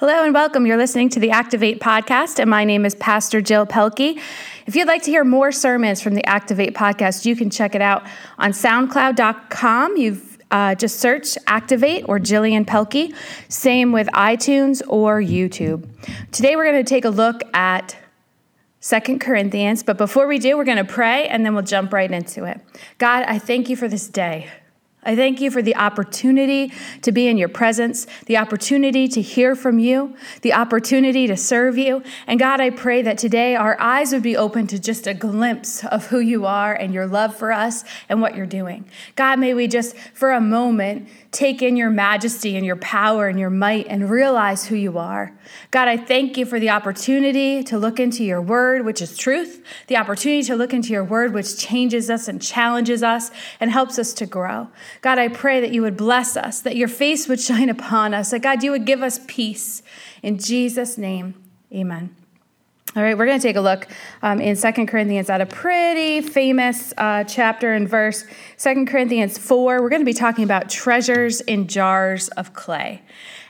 Hello and welcome. You're listening to the Activate podcast, and my name is Pastor Jill Pelkey. If you'd like to hear more sermons from the Activate podcast, you can check it out on SoundCloud.com. You've uh, just search Activate or Jillian Pelkey. Same with iTunes or YouTube. Today we're going to take a look at Second Corinthians, but before we do, we're going to pray and then we'll jump right into it. God, I thank you for this day. I thank you for the opportunity to be in your presence, the opportunity to hear from you, the opportunity to serve you. And God, I pray that today our eyes would be open to just a glimpse of who you are and your love for us and what you're doing. God, may we just for a moment take in your majesty and your power and your might and realize who you are. God, I thank you for the opportunity to look into your word, which is truth, the opportunity to look into your word, which changes us and challenges us and helps us to grow. God, I pray that you would bless us, that your face would shine upon us, that God, you would give us peace. In Jesus' name, amen. All right, we're going to take a look um, in Second Corinthians at a pretty famous uh, chapter and verse, Second Corinthians 4. We're going to be talking about treasures in jars of clay.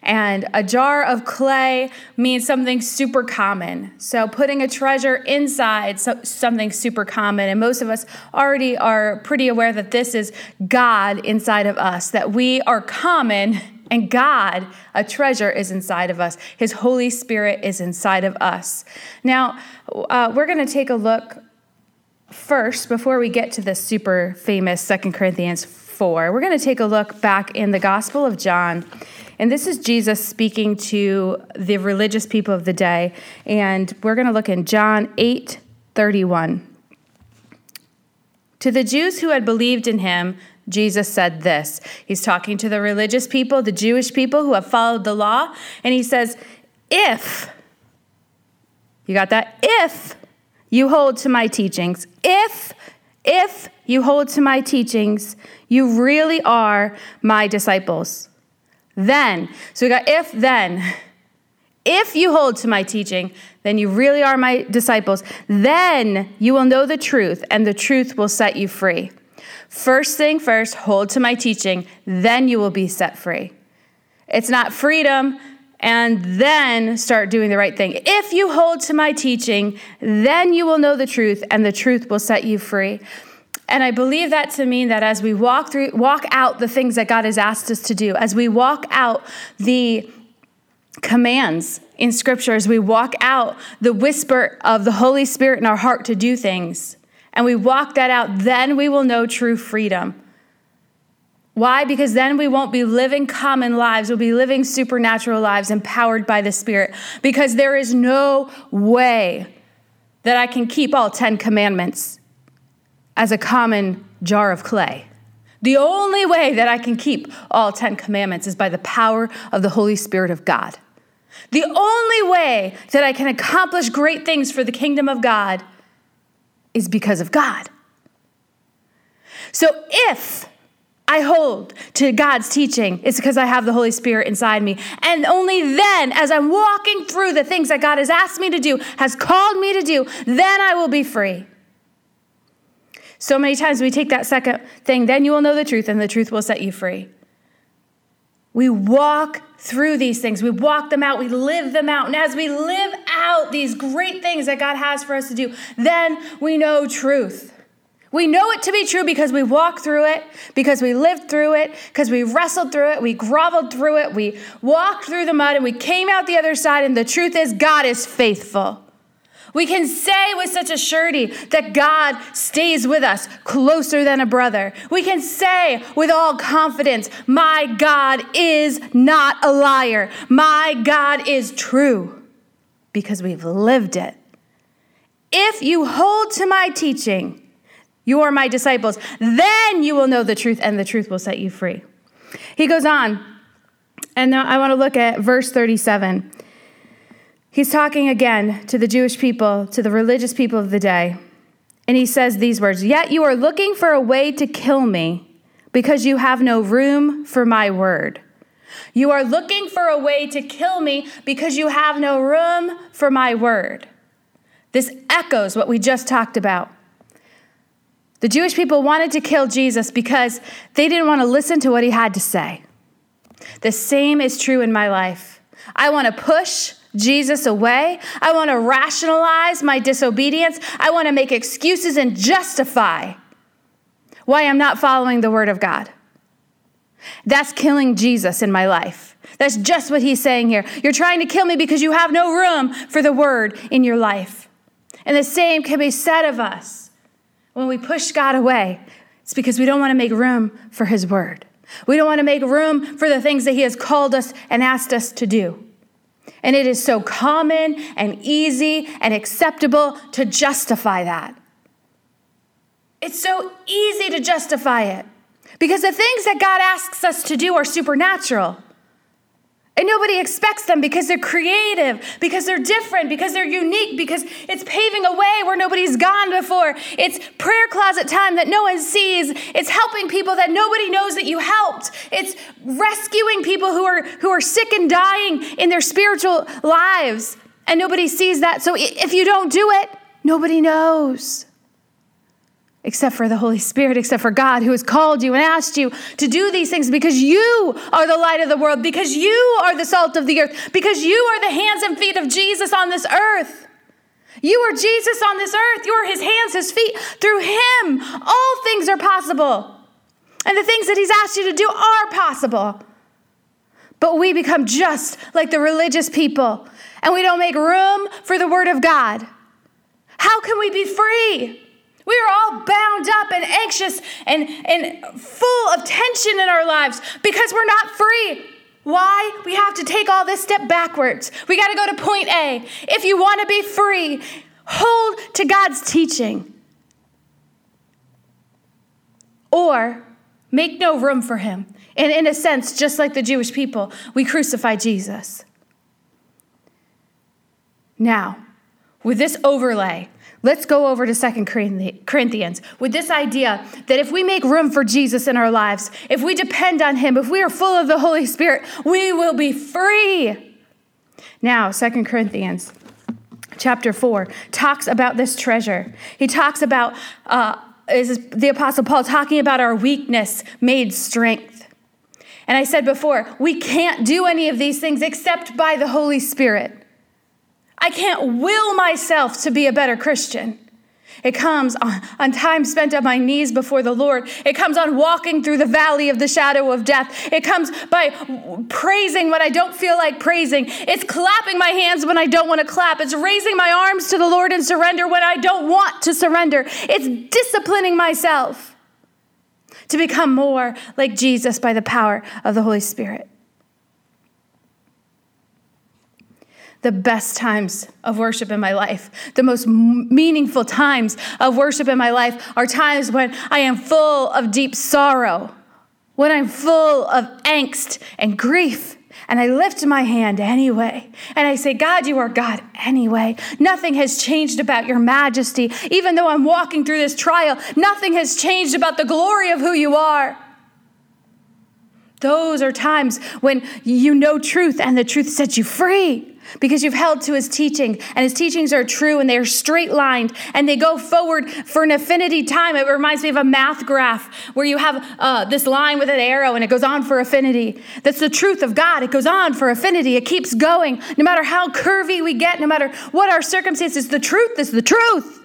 And a jar of clay means something super common. So, putting a treasure inside so, something super common. And most of us already are pretty aware that this is God inside of us, that we are common and God, a treasure, is inside of us. His Holy Spirit is inside of us. Now, uh, we're going to take a look first, before we get to the super famous Second Corinthians 4, we're going to take a look back in the Gospel of John. And this is Jesus speaking to the religious people of the day. And we're going to look in John 8 31. To the Jews who had believed in him, Jesus said this. He's talking to the religious people, the Jewish people who have followed the law, and he says, If, you got that? If you hold to my teachings, if, if you hold to my teachings, you really are my disciples. Then, so we got if, then. If you hold to my teaching, then you really are my disciples. Then you will know the truth, and the truth will set you free. First thing first, hold to my teaching, then you will be set free. It's not freedom and then start doing the right thing. If you hold to my teaching, then you will know the truth and the truth will set you free. And I believe that to mean that as we walk through walk out the things that God has asked us to do, as we walk out the commands in scripture, as we walk out the whisper of the Holy Spirit in our heart to do things, and we walk that out, then we will know true freedom. Why? Because then we won't be living common lives. We'll be living supernatural lives empowered by the Spirit. Because there is no way that I can keep all 10 commandments as a common jar of clay. The only way that I can keep all 10 commandments is by the power of the Holy Spirit of God. The only way that I can accomplish great things for the kingdom of God is because of God. So if I hold to God's teaching, it's because I have the Holy Spirit inside me. And only then, as I'm walking through the things that God has asked me to do, has called me to do, then I will be free. So many times we take that second thing, then you will know the truth, and the truth will set you free. We walk through these things. We walk them out. We live them out. And as we live out these great things that God has for us to do, then we know truth. We know it to be true because we walked through it, because we lived through it, because we wrestled through it, we groveled through it, we walked through the mud, and we came out the other side. And the truth is, God is faithful. We can say with such a surety that God stays with us closer than a brother. We can say with all confidence, My God is not a liar. My God is true because we've lived it. If you hold to my teaching, you are my disciples, then you will know the truth and the truth will set you free. He goes on, and now I want to look at verse 37. He's talking again to the Jewish people, to the religious people of the day. And he says these words Yet you are looking for a way to kill me because you have no room for my word. You are looking for a way to kill me because you have no room for my word. This echoes what we just talked about. The Jewish people wanted to kill Jesus because they didn't want to listen to what he had to say. The same is true in my life. I want to push Jesus away. I want to rationalize my disobedience. I want to make excuses and justify why I'm not following the word of God. That's killing Jesus in my life. That's just what he's saying here. You're trying to kill me because you have no room for the word in your life. And the same can be said of us when we push God away. It's because we don't want to make room for his word. We don't want to make room for the things that he has called us and asked us to do. And it is so common and easy and acceptable to justify that. It's so easy to justify it because the things that God asks us to do are supernatural. And nobody expects them because they're creative, because they're different, because they're unique, because it's paving a way where nobody's gone before. It's prayer closet time that no one sees. It's helping people that nobody knows that you helped. It's rescuing people who are who are sick and dying in their spiritual lives. And nobody sees that. So if you don't do it, nobody knows except for the Holy Spirit, except for God who has called you and asked you to do these things because you are the light of the world, because you are the salt of the earth, because you are the hands and feet of Jesus on this earth. You are Jesus on this earth. You are his hands, his feet. Through him, all things are possible. And the things that he's asked you to do are possible. But we become just like the religious people, and we don't make room for the word of God. How can we be free? We are all bound up and anxious and, and full of tension in our lives because we're not free. Why? We have to take all this step backwards. We got to go to point A. If you want to be free, hold to God's teaching. Or make no room for him. And in a sense, just like the Jewish people, we crucify Jesus. Now, with this overlay, Let's go over to Second Corinthians with this idea that if we make room for Jesus in our lives, if we depend on him, if we are full of the Holy Spirit, we will be free. Now, Second Corinthians chapter 4 talks about this treasure. He talks about uh, is the Apostle Paul talking about our weakness made strength. And I said before, we can't do any of these things except by the Holy Spirit. I can't will myself to be a better Christian. It comes on, on, time spent on my knees before the Lord. It comes on walking through the valley of the shadow of death. It comes by praising when I don't feel like praising. It's clapping my hands when I don't want to clap. It's raising my arms to the Lord in surrender when I don't want to surrender. It's disciplining myself to become more like Jesus by the power of the Holy Spirit. The best times of worship in my life, the most meaningful times of worship in my life are times when I am full of deep sorrow, when I'm full of angst and grief. And I lift my hand anyway. And I say, God, you are God anyway. Nothing has changed about your majesty. Even though I'm walking through this trial, nothing has changed about the glory of who you are. Those are times when you know truth and the truth sets you free because you've held to his teaching and his teachings are true and they are straight lined and they go forward for an affinity time. It reminds me of a math graph where you have uh, this line with an arrow and it goes on for affinity. That's the truth of God. It goes on for affinity. It keeps going. No matter how curvy we get, no matter what our circumstances, the truth is the truth.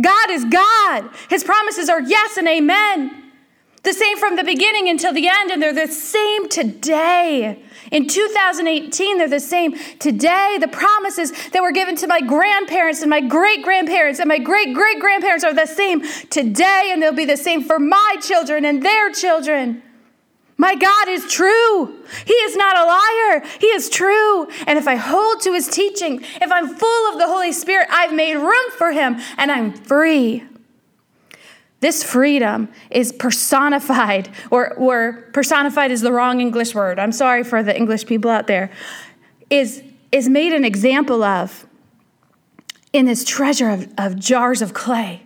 God is God. His promises are yes and amen. The same from the beginning until the end, and they're the same today. In 2018, they're the same. Today, the promises that were given to my grandparents and my great grandparents and my great great grandparents are the same today, and they'll be the same for my children and their children. My God is true. He is not a liar. He is true. And if I hold to his teaching, if I'm full of the Holy Spirit, I've made room for him and I'm free. This freedom is personified, or, or personified is the wrong English word. I'm sorry for the English people out there. Is, is made an example of in this treasure of, of jars of clay.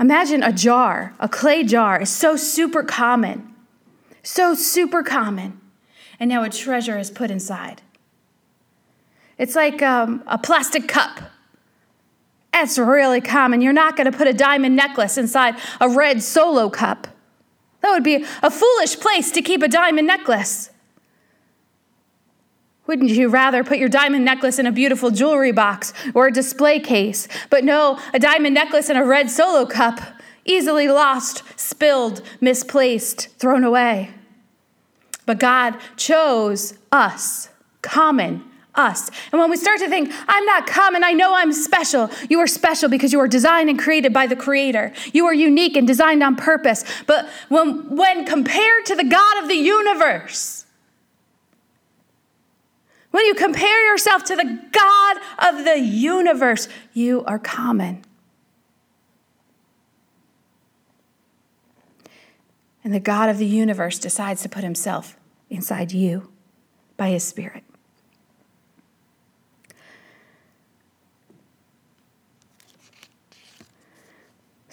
Imagine a jar, a clay jar, is so super common, so super common. And now a treasure is put inside. It's like um, a plastic cup that's really common. You're not going to put a diamond necklace inside a red solo cup. That would be a foolish place to keep a diamond necklace. Wouldn't you rather put your diamond necklace in a beautiful jewelry box or a display case? But no, a diamond necklace in a red solo cup, easily lost, spilled, misplaced, thrown away. But God chose us, common, us. And when we start to think, I'm not common, I know I'm special, you are special because you are designed and created by the Creator. You are unique and designed on purpose. But when, when compared to the God of the universe, when you compare yourself to the God of the universe, you are common. And the God of the universe decides to put himself inside you by his Spirit.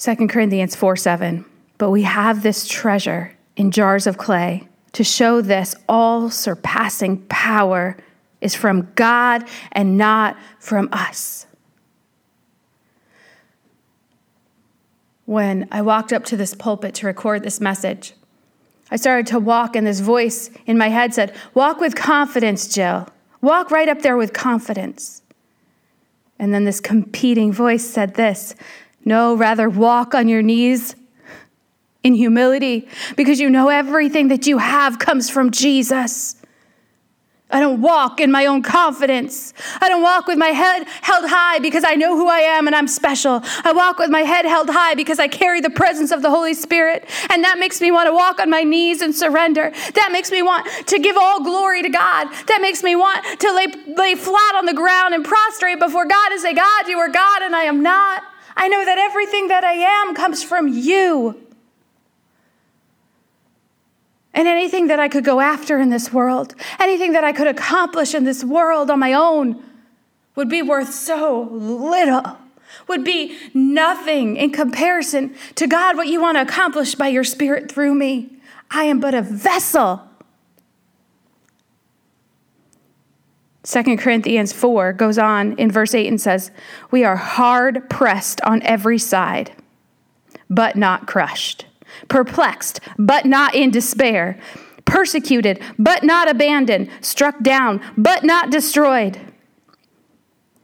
Second Corinthians 4 7. But we have this treasure in jars of clay to show this all surpassing power is from God and not from us. When I walked up to this pulpit to record this message, I started to walk, and this voice in my head said, Walk with confidence, Jill. Walk right up there with confidence. And then this competing voice said this No, rather walk on your knees in humility because you know everything that you have comes from Jesus. I don't walk in my own confidence. I don't walk with my head held high because I know who I am and I'm special. I walk with my head held high because I carry the presence of the Holy Spirit. And that makes me want to walk on my knees and surrender. That makes me want to give all glory to God. That makes me want to lay, lay flat on the ground and prostrate before God and say, God, you are God and I am not. I know that everything that I am comes from you. And anything that I could go after in this world, anything that I could accomplish in this world on my own, would be worth so little, would be nothing in comparison to God, what you want to accomplish by your Spirit through me. I am but a vessel. 2 Corinthians 4 goes on in verse 8 and says, We are hard pressed on every side, but not crushed. Perplexed, but not in despair, persecuted, but not abandoned, struck down, but not destroyed.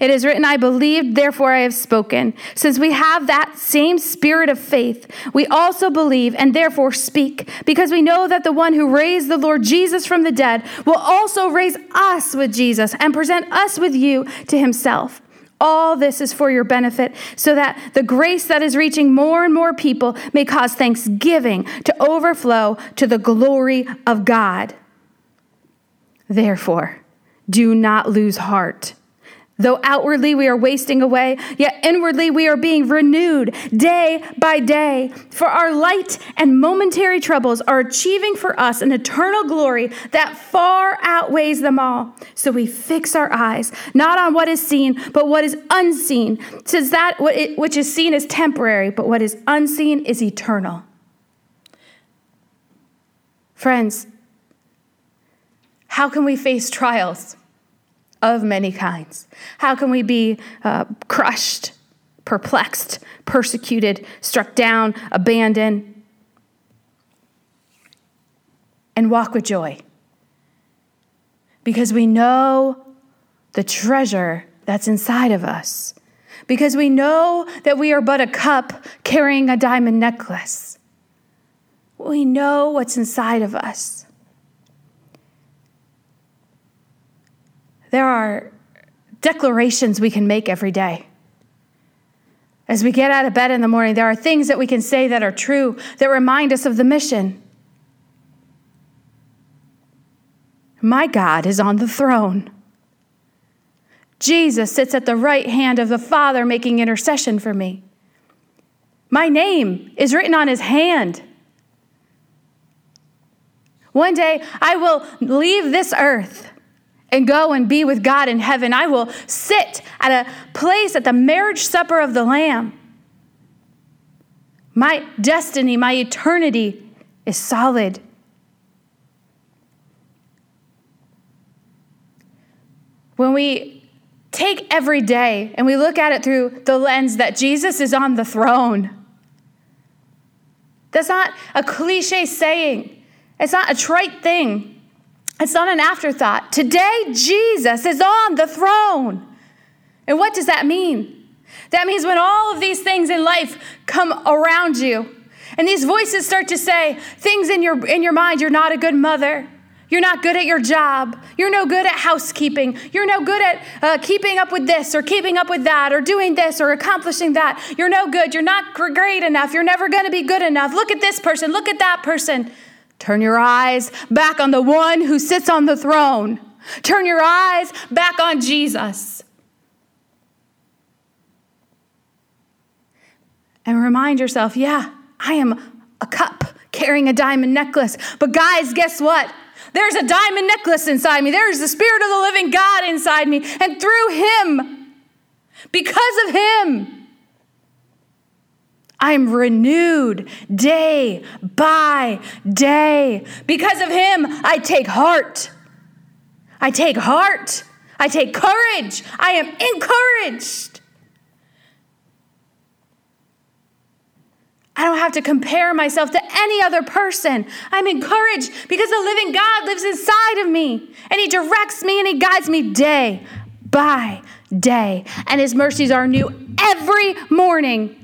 It is written, I believed, therefore I have spoken. Since we have that same spirit of faith, we also believe and therefore speak, because we know that the one who raised the Lord Jesus from the dead will also raise us with Jesus and present us with you to himself. All this is for your benefit, so that the grace that is reaching more and more people may cause thanksgiving to overflow to the glory of God. Therefore, do not lose heart. Though outwardly we are wasting away, yet inwardly we are being renewed day by day. For our light and momentary troubles are achieving for us an eternal glory that far outweighs them all. So we fix our eyes not on what is seen, but what is unseen, since that which is seen is temporary, but what is unseen is eternal. Friends, how can we face trials? Of many kinds? How can we be uh, crushed, perplexed, persecuted, struck down, abandoned, and walk with joy? Because we know the treasure that's inside of us. Because we know that we are but a cup carrying a diamond necklace. We know what's inside of us. There are declarations we can make every day. As we get out of bed in the morning, there are things that we can say that are true, that remind us of the mission. My God is on the throne. Jesus sits at the right hand of the Father making intercession for me. My name is written on his hand. One day I will leave this earth and go and be with God in heaven. I will sit at a place at the marriage supper of the Lamb. My destiny, my eternity is solid. When we take every day and we look at it through the lens that Jesus is on the throne, that's not a cliche saying, it's not a trite thing it's not an afterthought. Today, Jesus is on the throne. And what does that mean? That means when all of these things in life come around you, and these voices start to say things in your, in your mind you're not a good mother. You're not good at your job. You're no good at housekeeping. You're no good at uh, keeping up with this or keeping up with that or doing this or accomplishing that. You're no good. You're not great enough. You're never going to be good enough. Look at this person. Look at that person. Turn your eyes back on the one who sits on the throne. Turn your eyes back on Jesus. And remind yourself, yeah, I am a cup carrying a diamond necklace. But guys, guess what? There's a diamond necklace inside me. There's the Spirit of the living God inside me. And through Him, because of Him, I'm renewed day by day. Because of Him, I take heart. I take heart. I take courage. I am encouraged. I don't have to compare myself to any other person. I'm encouraged because the living God lives inside of me and He directs me and He guides me day by day. And His mercies are new every morning.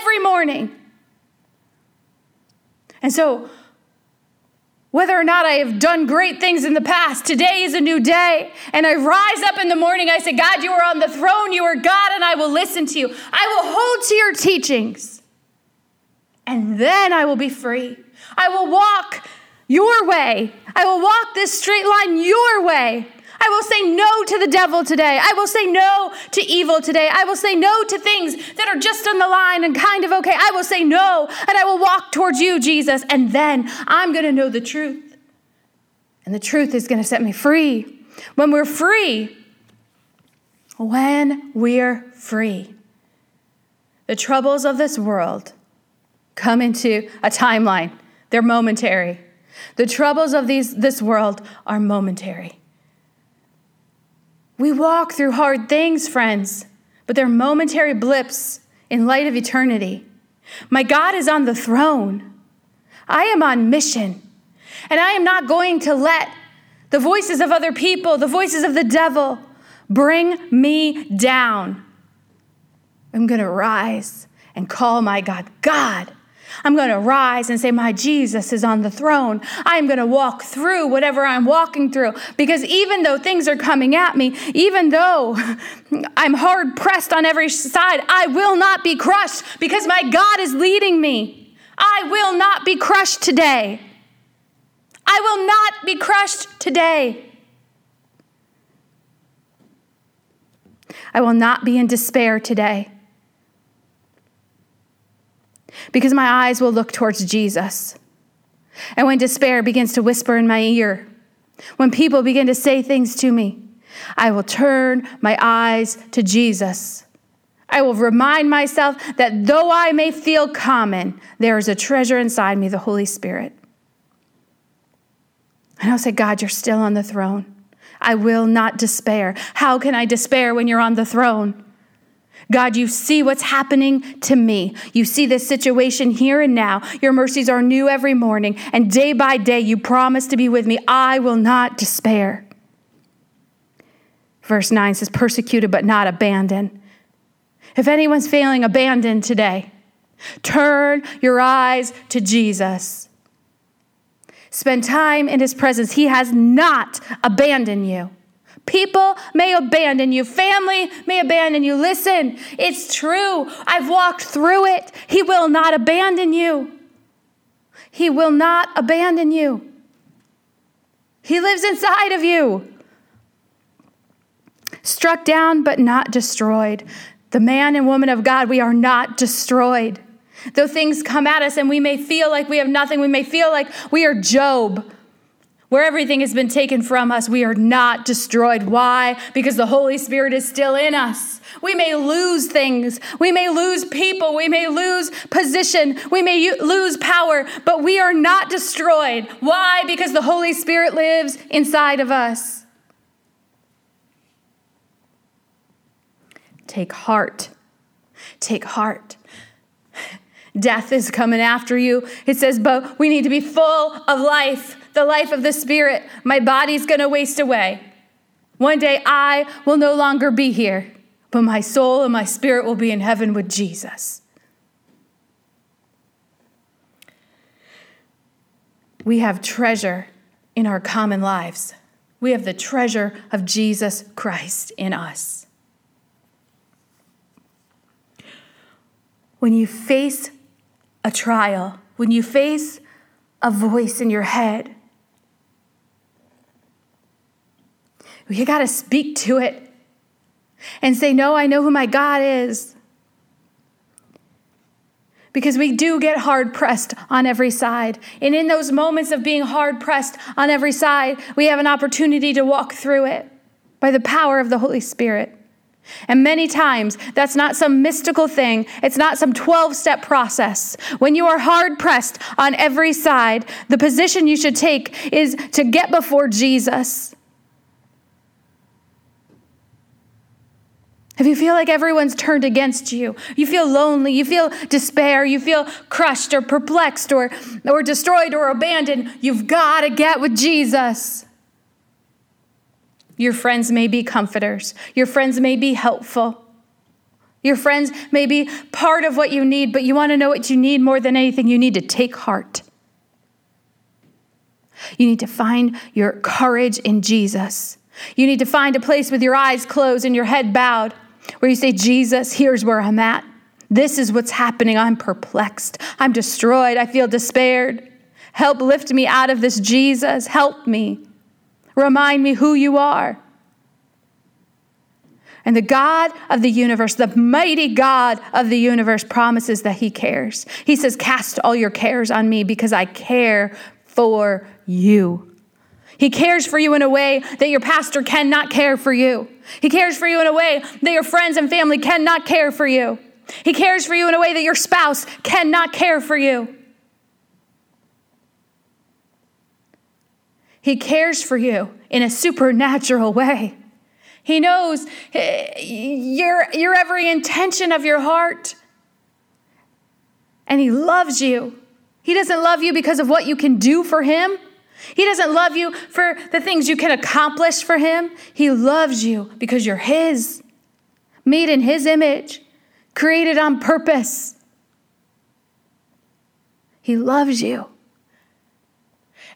Every morning. And so, whether or not I have done great things in the past, today is a new day. And I rise up in the morning. I say, God, you are on the throne. You are God, and I will listen to you. I will hold to your teachings and then I will be free. I will walk your way. I will walk this straight line your way. I will say no to the devil today. I will say no to evil today. I will say no to things that are just on the line and kind of okay. I will say no and I will walk towards you, Jesus. And then I'm going to know the truth. And the truth is going to set me free. When we're free, when we're free, the troubles of this world come into a timeline. They're momentary. The troubles of these, this world are momentary. We walk through hard things, friends, but they're momentary blips in light of eternity. My God is on the throne. I am on mission. And I am not going to let the voices of other people, the voices of the devil, bring me down. I'm going to rise and call my God God. I'm going to rise and say, My Jesus is on the throne. I'm going to walk through whatever I'm walking through because even though things are coming at me, even though I'm hard pressed on every side, I will not be crushed because my God is leading me. I will not be crushed today. I will not be crushed today. I will not be in despair today because my eyes will look towards Jesus. And when despair begins to whisper in my ear, when people begin to say things to me, I will turn my eyes to Jesus. I will remind myself that though I may feel common, there is a treasure inside me, the Holy Spirit. And I'll say, God, you're still on the throne. I will not despair. How can I despair when you're on the throne? God, you see what's happening to me. You see this situation here and now. Your mercies are new every morning, and day by day you promise to be with me. I will not despair. Verse 9 says, persecuted but not abandoned. If anyone's feeling abandoned today, turn your eyes to Jesus. Spend time in his presence. He has not abandoned you. People may abandon you. Family may abandon you. Listen, it's true. I've walked through it. He will not abandon you. He will not abandon you. He lives inside of you. Struck down, but not destroyed. The man and woman of God, we are not destroyed. Though things come at us and we may feel like we have nothing, we may feel like we are Job where everything has been taken from us, we are not destroyed. Why? Because the Holy Spirit is still in us. We may lose things. We may lose people. We may lose position. We may lose power, but we are not destroyed. Why? Because the Holy Spirit lives inside of us. Take heart. Take heart. Death is coming after you. It says, but we need to be full of life, the life of the Spirit. My body's to waste away. One day I will no longer be here, but my soul and my spirit will be in heaven with Jesus. We have treasure in our common lives. We have the treasure of Jesus Christ in us. When you face a trial, when you face a voice in your head, you got to speak to it and say, No, I know who my God is. Because we do get hard pressed on every side. And in those moments of being hard pressed on every side, we have an opportunity to walk through it by the power of the Holy Spirit. And many times, that's not some mystical thing. It's not some 12 step process. When you are hard pressed on every side, the position you should take is to get before Jesus. If you feel like everyone's turned against you, you feel lonely, you feel despair, you feel crushed or perplexed or, or destroyed or abandoned, you've got to get with Jesus. Your friends may be comforters, your friends may be helpful. Your friends may be part of what you need, but you want to know what you need more than anything. You need to take heart. You need to find your courage in Jesus. You need to find a place with your eyes closed and your head bowed where you say, Jesus, here's where I'm at. This is what's happening. I'm perplexed. I'm destroyed. I feel despaired. Help lift me out of this, Jesus. Help me. Remind me who you are. And the God of the universe, the mighty God of the universe, promises that He cares. He says, Cast all your cares on me because I care for you. He cares for you in a way that your pastor cannot care for you. He cares for you in a way that your friends and family cannot care for you. He cares for you in a way that your spouse cannot care for you. He cares for you in a supernatural way. He knows eh, your, your every intention of your heart. And He loves you. He doesn't love you because of what you can do for Him. He doesn't love you for the things you can accomplish for Him. He loves you because you're His, made in His image, created on purpose. He loves you.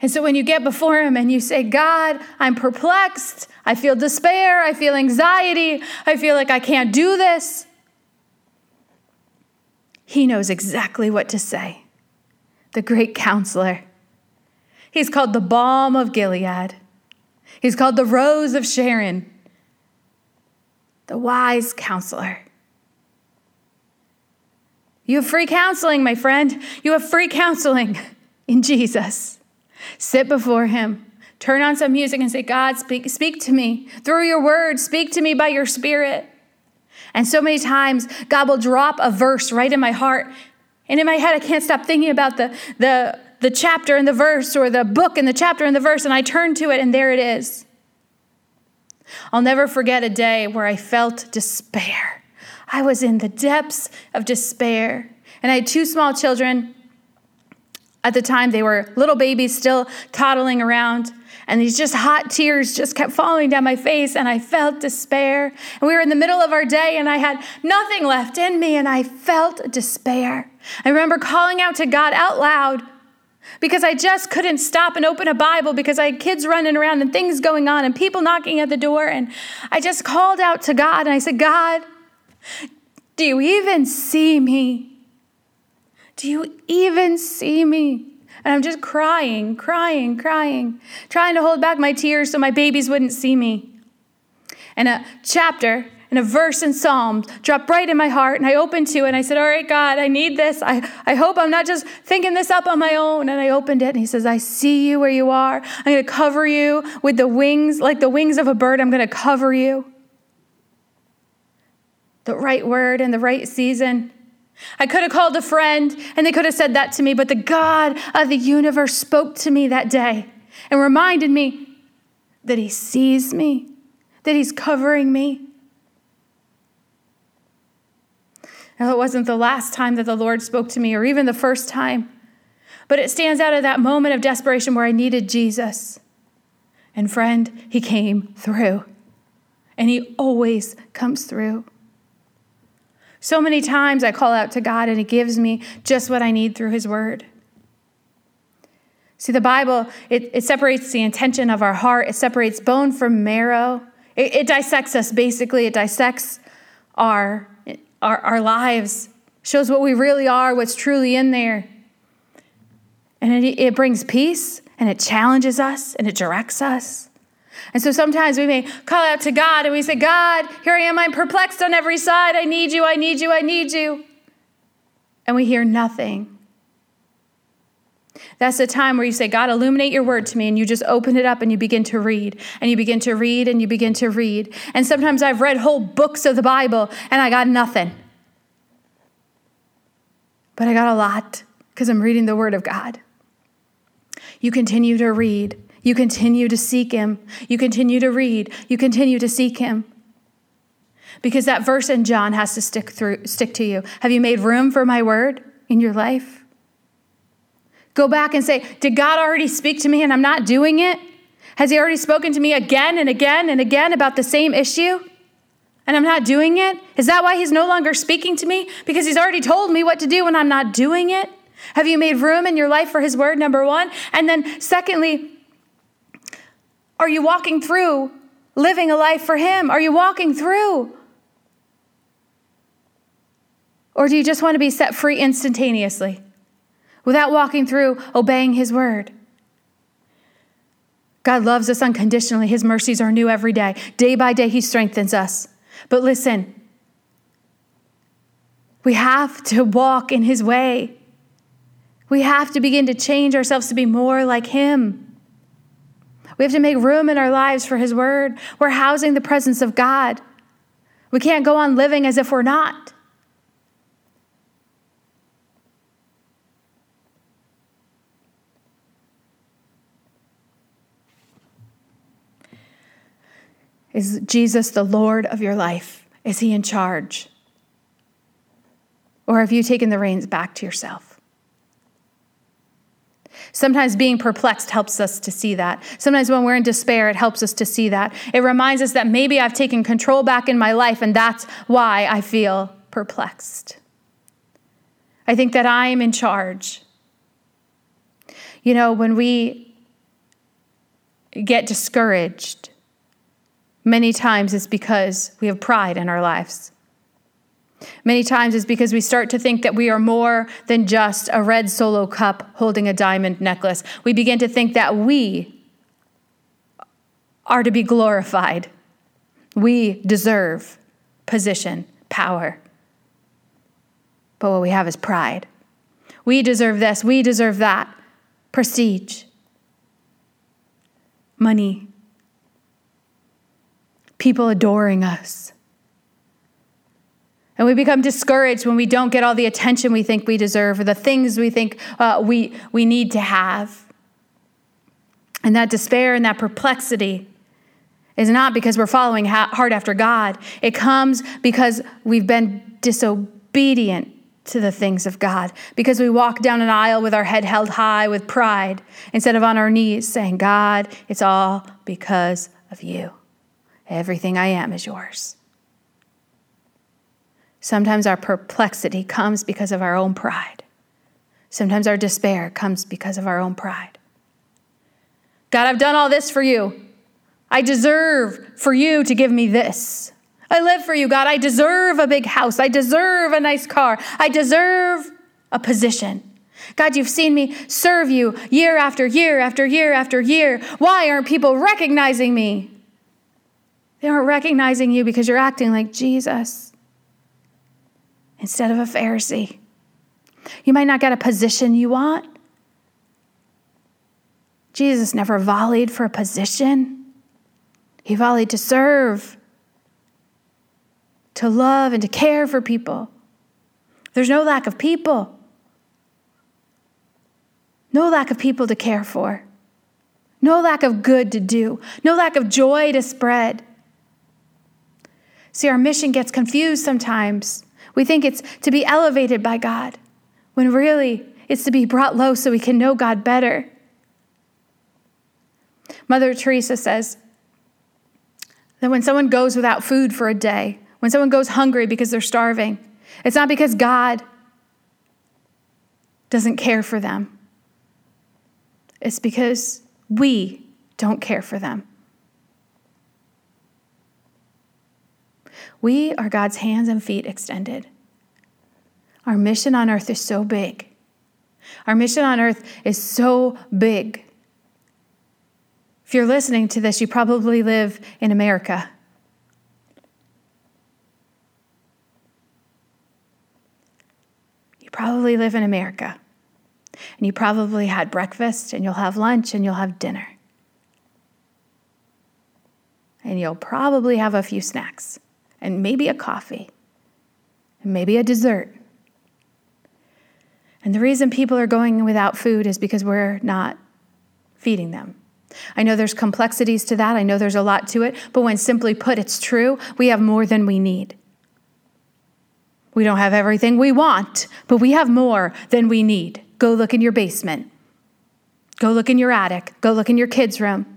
And so when you get before Him and you say, God, I'm perplexed, I feel despair, I feel anxiety, I feel like I can't do this, He knows exactly what to say. The great counselor. He's called the balm of Gilead. He's called the rose of Sharon, the wise counselor. You have free counseling, my friend. You have free counseling in Jesus. Sit before him. Turn on some music and say, God, speak, speak to me through your word. Speak to me by your spirit. And so many times, God will drop a verse right in my heart. And in my head, I can't stop thinking about the, the, the chapter and the verse or the book and the chapter and the verse. And I turn to it, and there it is. I'll never forget a day where I felt despair. I was in the depths of despair. And I had two small children at the time, they were little babies still toddling around. And these just hot tears just kept falling down my face, and I felt despair. And we were in the middle of our day, and I had nothing left in me, and I felt despair. I remember calling out to God out loud because I just couldn't stop and open a Bible because I had kids running around and things going on and people knocking at the door. And I just called out to God, and I said, God, do you even see me? Do you even see me? And I'm just crying, crying, crying, trying to hold back my tears so my babies wouldn't see me. And a chapter and a verse in Psalms dropped right in my heart, and I opened to it, and I said, All right, God, I need this. I, I hope I'm not just thinking this up on my own. And I opened it, and He says, I see you where you are. I'm going to cover you with the wings, like the wings of a bird. I'm going to cover you. The right word in the right season. I could have called a friend and they could have said that to me, but the God of the universe spoke to me that day and reminded me that He sees me, that He's covering me. And it wasn't the last time that the Lord spoke to me, or even the first time. But it stands out at that moment of desperation where I needed Jesus. And friend, he came through. And he always comes through. So many times I call out to God and he gives me just what I need through his word. See, the Bible, it, it separates the intention of our heart, it separates bone from marrow. It, it dissects us, basically. It dissects our, our, our lives, shows what we really are, what's truly in there. And it, it brings peace and it challenges us and it directs us. And so sometimes we may call out to God and we say, God, here I am, I'm perplexed on every side. I need you, I need you, I need you. And we hear nothing. That's the time where you say, God, illuminate your word to me. And you just open it up and you begin to read. And you begin to read and you begin to read. And sometimes I've read whole books of the Bible and I got nothing. But I got a lot because I'm reading the word of God. You continue to read. You continue to seek him. You continue to read. You continue to seek him. Because that verse in John has to stick through stick to you. Have you made room for my word in your life? Go back and say, Did God already speak to me and I'm not doing it? Has He already spoken to me again and again and again about the same issue? And I'm not doing it? Is that why He's no longer speaking to me? Because He's already told me what to do and I'm not doing it? Have you made room in your life for His word, number one? And then, secondly, are you walking through living a life for Him? Are you walking through? Or do you just want to be set free instantaneously? Without walking through obeying His word. God loves us unconditionally. His mercies are new every day. Day by day, He strengthens us. But listen, we have to walk in His way. We have to begin to change ourselves to be more like Him. We have to make room in our lives for His Word. We're housing the presence of God. We can't go on living as if we're not. Is Jesus the Lord of your life? Is he in charge? Or have you taken the reins back to yourself? Sometimes being perplexed helps us to see that. Sometimes when we're in despair, it helps us to see that. It reminds us that maybe I've taken control back in my life, and that's why I feel perplexed. I think that I am in charge. You know, when we get discouraged, Many times it's because we have pride in our lives. Many times it's because we start to think that we are more than just a red solo cup holding a diamond necklace. We begin to think that we are to be glorified. We deserve position, power. But what we have is pride. We deserve this, we deserve that. Prestige, money, people adoring us. And we become discouraged when we don't get all the attention we think we deserve or the things we think uh, we, we need to have. And that despair and that perplexity is not because we're following hard after God, it comes because we've been disobedient to the things of God, because we walk down an aisle with our head held high with pride instead of on our knees saying, God, it's all because of you. Everything I am is yours. Sometimes our perplexity comes because of our own pride. Sometimes our despair comes because of our own pride. God, I've done all this for you. I deserve for you to give me this. I live for you, God. I deserve a big house. I deserve a nice car. I deserve a position. God, you've seen me serve you year after year after year after year. Why aren't people recognizing me? They aren't recognizing you because you're acting like Jesus instead of a Pharisee. You might not get a position you want. Jesus never volleyed for a position, he volleyed to serve, to love, and to care for people. There's no lack of people, no lack of people to care for, no lack of good to do, no lack of joy to spread. See, our mission gets confused sometimes. We think it's to be elevated by God, when really it's to be brought low so we can know God better. Mother Teresa says that when someone goes without food for a day, when someone goes hungry because they're starving, it's not because God doesn't care for them, it's because we don't care for them. We are God's hands and feet extended. Our mission on earth is so big. Our mission on earth is so big. If you're listening to this, you probably live in America. You probably live in America. And you probably had breakfast, and you'll have lunch, and you'll have dinner. And you'll probably have a few snacks, and maybe a coffee, and maybe a dessert. And the reason people are going without food is because we're not feeding them. I know there's complexities to that. I know there's a lot to it. But when simply put, it's true, we have more than we need. We don't have everything we want, but we have more than we need. Go look in your basement. Go look in your attic. Go look in your kids' room.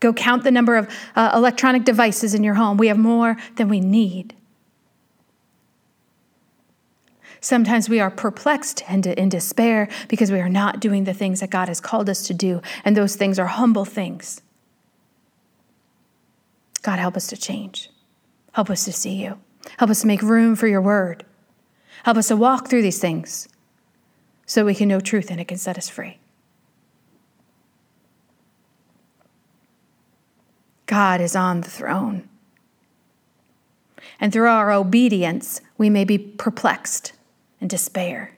Go count the number of uh, electronic devices in your home. We have more than we need. Sometimes we are perplexed and in despair because we are not doing the things that God has called us to do, and those things are humble things. God, help us to change. Help us to see you. Help us to make room for your word. Help us to walk through these things so we can know truth and it can set us free. God is on the throne. And through our obedience, we may be perplexed and despair.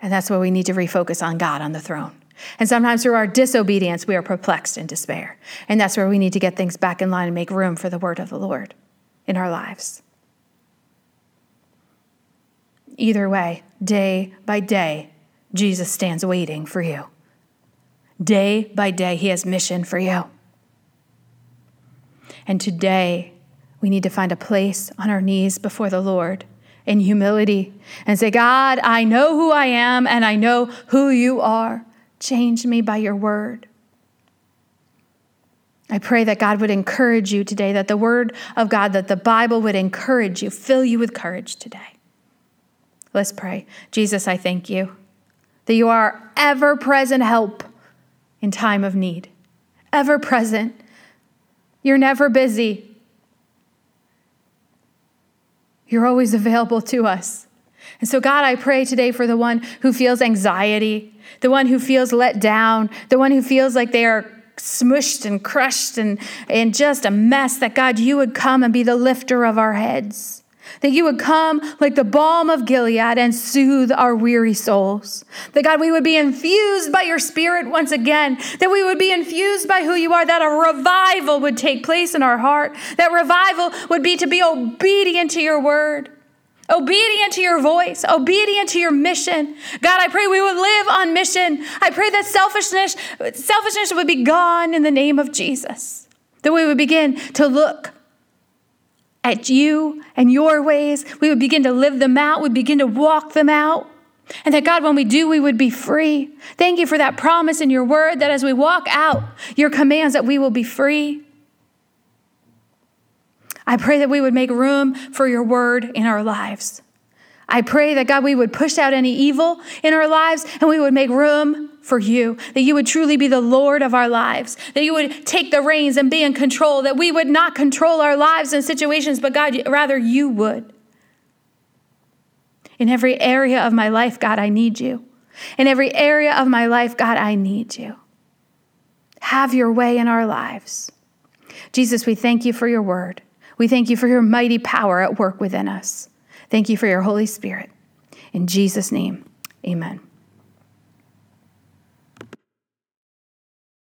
And that's where we need to refocus on God on the throne. And sometimes through our disobedience, we are perplexed and despair. And that's where we need to get things back in line and make room for the word of the Lord in our lives. Either way, day by day, Jesus stands waiting for you. Day by day, He has mission for you. And today, we need to find a place on our knees before the Lord in humility and say, God, I know who I am and I know who you are. Change me by your word. I pray that God would encourage you today, that the word of God, that the Bible would encourage you, fill you with courage today. Let's pray. Jesus, I thank you that you are ever present help in time of need, ever present. You're never busy. You're always available to us. And so, God, I pray today for the one who feels anxiety, the one who feels let down, the one who feels like they are smushed and crushed and, and just a mess, that God, you would come and be the lifter of our heads that you would come like the balm of Gilead and soothe our weary souls. That God, we would be infused by your spirit once again, that we would be infused by who you are, that a revival would take place in our heart. That revival would be to be obedient to your word. Obedient to your voice, obedient to your mission. God, I pray we would live on mission. I pray that selfishness, selfishness would be gone in the name of Jesus. That we would begin to look at you and your ways. We would begin to live them out. We would begin to walk them out. And that God, when we do, we would be free. Thank you for that promise in your word that as we walk out your commands, that we will be free. I pray that we would make room for your word in our lives. I pray that God, we would push out any evil in our lives and we would make room for you, that you would truly be the Lord of our lives, that you would take the reins and be in control, that we would not control our lives and situations, but God, rather you would. In every area of my life, God, I need you. In every area of my life, God, I need you. Have your way in our lives. Jesus, we thank you for your word. We thank you for your mighty power at work within us. Thank you for your Holy Spirit. In Jesus' name, amen.